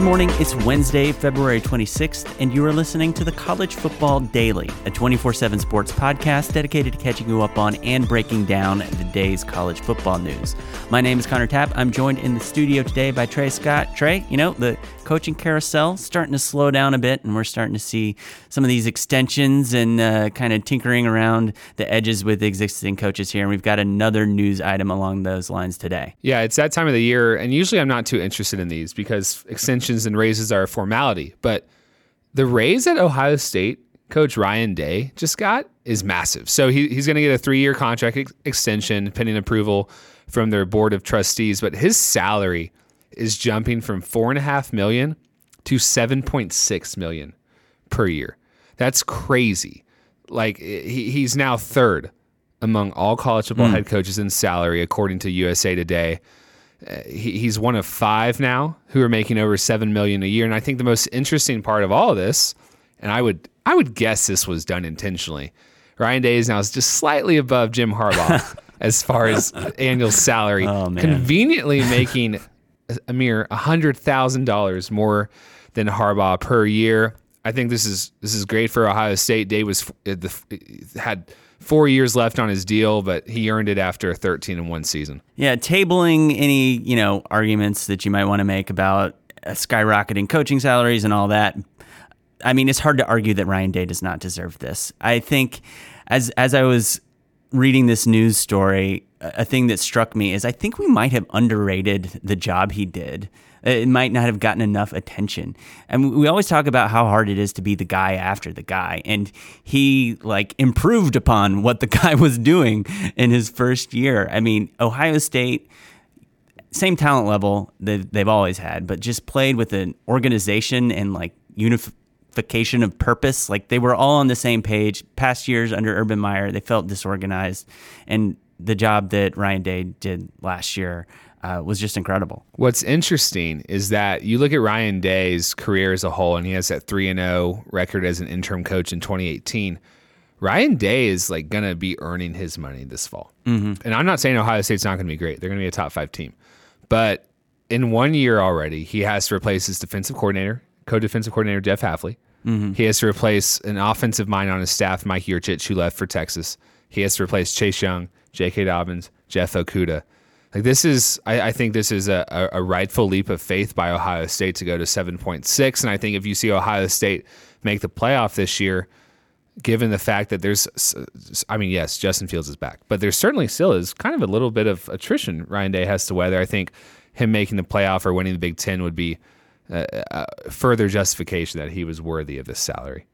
Good morning. It's Wednesday, February 26th, and you are listening to the College Football Daily, a 24 7 sports podcast dedicated to catching you up on and breaking down the day's college football news. My name is Connor Tapp. I'm joined in the studio today by Trey Scott. Trey, you know, the coaching carousel starting to slow down a bit, and we're starting to see some of these extensions and uh, kind of tinkering around the edges with existing coaches here. And we've got another news item along those lines today. Yeah, it's that time of the year, and usually I'm not too interested in these because extensions and raises are a formality. But the raise at Ohio State, Coach Ryan Day just got is massive. So he, he's going to get a three year contract ex- extension pending approval from their board of trustees. But his salary is jumping from four and a half million to seven point six million per year. That's crazy. Like he, he's now third among all college football head coaches in salary, according to USA Today. Uh, he, he's one of five now who are making over seven million a year. And I think the most interesting part of all of this, and I would I would guess this was done intentionally. Ryan Day is now just slightly above Jim Harbaugh as far as annual salary, Oh, conveniently making a mere hundred thousand dollars more than Harbaugh per year. I think this is this is great for Ohio State. Day was uh, had four years left on his deal, but he earned it after a thirteen and one season. Yeah, tabling any, you know, arguments that you might want to make about uh, skyrocketing coaching salaries and all that. I mean, it's hard to argue that Ryan Day does not deserve this. I think as as I was reading this news story, a thing that struck me is I think we might have underrated the job he did. It might not have gotten enough attention. And we always talk about how hard it is to be the guy after the guy. And he like improved upon what the guy was doing in his first year. I mean, Ohio State same talent level that they've always had, but just played with an organization and like unification of purpose. Like they were all on the same page. Past years under Urban Meyer, they felt disorganized, and the job that Ryan Day did last year uh, was just incredible. What's interesting is that you look at Ryan Day's career as a whole, and he has that three and zero record as an interim coach in 2018. Ryan Day is like going to be earning his money this fall, mm-hmm. and I'm not saying Ohio State's not going to be great. They're going to be a top five team, but in one year already, he has to replace his defensive coordinator, co-defensive coordinator Jeff Hafley. He has to replace an offensive mind on his staff, Mike Yurcich, who left for Texas. He has to replace Chase Young, J.K. Dobbins, Jeff Okudah. Like this is, I, I think this is a, a, rightful leap of faith by Ohio State to go to seven point six, and I think if you see Ohio State make the playoff this year, given the fact that there's, I mean, yes, Justin Fields is back, but there certainly still is kind of a little bit of attrition Ryan Day has to weather. I think him making the playoff or winning the Big Ten would be uh, uh, further justification that he was worthy of this salary.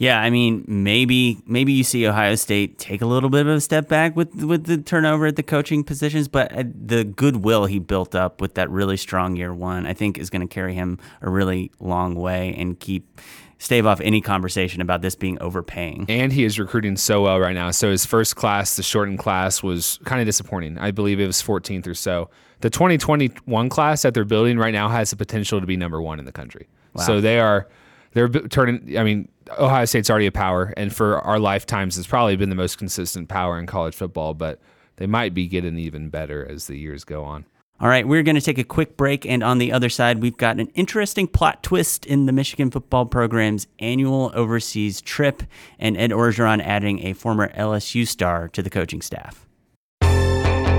Yeah, I mean, maybe maybe you see Ohio State take a little bit of a step back with with the turnover at the coaching positions, but uh, the goodwill he built up with that really strong year one, I think, is going to carry him a really long way and keep stave off any conversation about this being overpaying. And he is recruiting so well right now. So his first class, the shortened class, was kind of disappointing. I believe it was 14th or so. The 2021 class that they're building right now has the potential to be number one in the country. So they are they're turning. I mean, Ohio State's already a power, and for our lifetimes, it's probably been the most consistent power in college football. But they might be getting even better as the years go on. All right, we're going to take a quick break, and on the other side, we've got an interesting plot twist in the Michigan football program's annual overseas trip, and Ed Orgeron adding a former LSU star to the coaching staff.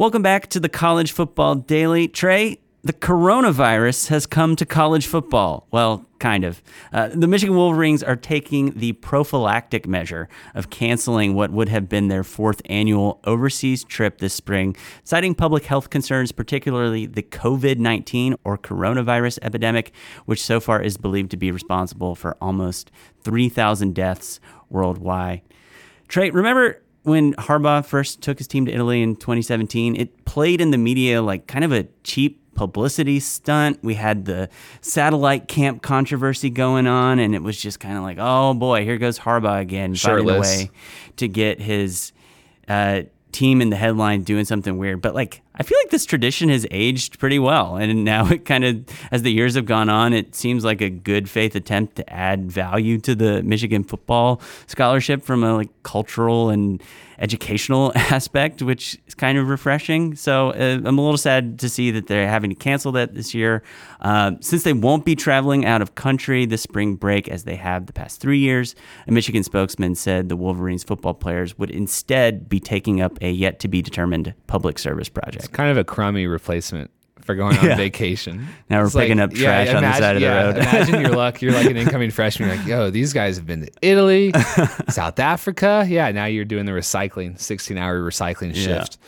Welcome back to the College Football Daily. Trey, the coronavirus has come to college football. Well, kind of. Uh, the Michigan Wolverines are taking the prophylactic measure of canceling what would have been their fourth annual overseas trip this spring, citing public health concerns, particularly the COVID 19 or coronavirus epidemic, which so far is believed to be responsible for almost 3,000 deaths worldwide. Trey, remember when Harbaugh first took his team to Italy in 2017, it played in the media like kind of a cheap publicity stunt. We had the satellite camp controversy going on, and it was just kind of like, oh boy, here goes Harbaugh again, finding a way to get his uh, team in the headline doing something weird. But like, I feel like this tradition has aged pretty well, and now it kind of, as the years have gone on, it seems like a good faith attempt to add value to the Michigan football scholarship from a like cultural and educational aspect, which is kind of refreshing. So uh, I'm a little sad to see that they're having to cancel that this year. Uh, since they won't be traveling out of country this spring break as they have the past three years, a Michigan spokesman said the Wolverines football players would instead be taking up a yet to be determined public service project. Kind of a crummy replacement for going on Yeah. vacation. Now we're picking up trash on the side of the yeah, road. imagine your luck. You're like an incoming freshman. You're like, yo, these guys have been to Italy, South Africa. Yeah, now you're doing the recycling, 16 hour recycling shift.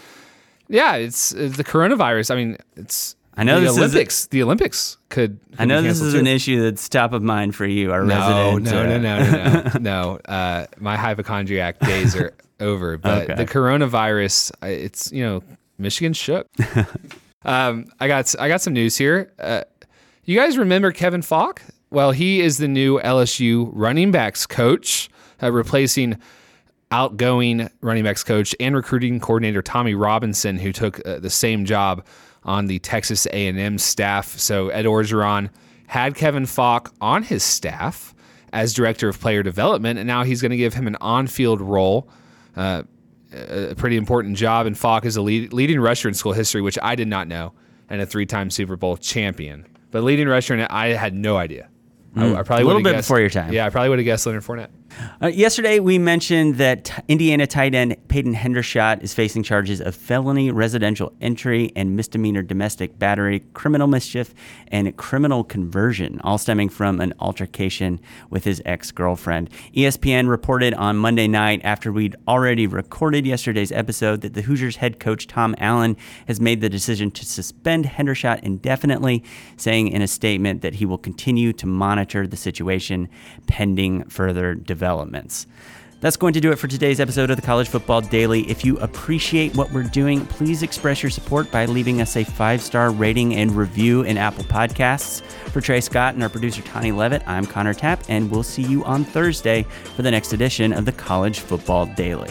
Yeah, it's, it's the coronavirus. I mean, it's I know the this is a- Olympics. the Olympics could. I know this is too. an issue that's top of mind for you, our No, resident. no, uh, no, no, no, no, no. Uh, my hypochondriac days are over. But Okay. the coronavirus, it's you know, Michigan shook. um, I got I got some news here. Uh, you guys remember Kevin Faulk? Well, he is the new LSU running backs coach, uh, replacing outgoing running backs coach and recruiting coordinator Tommy Robinson, who took uh, the same job on the Texas A&M staff. So Ed Orgeron had Kevin Faulk on his staff as director of player development, and now he's going to give him an on-field role. Uh, a pretty important job, and Faulk is a lead, leading rusher in school history, which I did not know, and a three-time Super Bowl champion. But leading rusher, and I had no idea. I, I probably Hmm. A little bit guessed- before your time. Yeah, I probably would have guessed Leonard Fournette. Uh, yesterday, we mentioned that Indiana tight end Peyton Hendershot is facing charges of felony residential entry and misdemeanor domestic battery, criminal mischief, and criminal conversion, all stemming from an altercation with his ex girlfriend. ESPN reported on Monday night, after we'd already recorded yesterday's episode, that the Hoosiers head coach Tom Allen has made the decision to suspend Hendershot indefinitely, saying in a statement that he will continue to monitor the situation pending further developments. That's going to do it for today's episode of the College Football Daily. If you appreciate what we're doing, please express your support by leaving us a five star rating and review in Apple Podcasts. For Trey Scott and our producer Tony Levitt, I'm Connor Tapp, and we'll see you on Thursday for the next edition of the College Football Daily.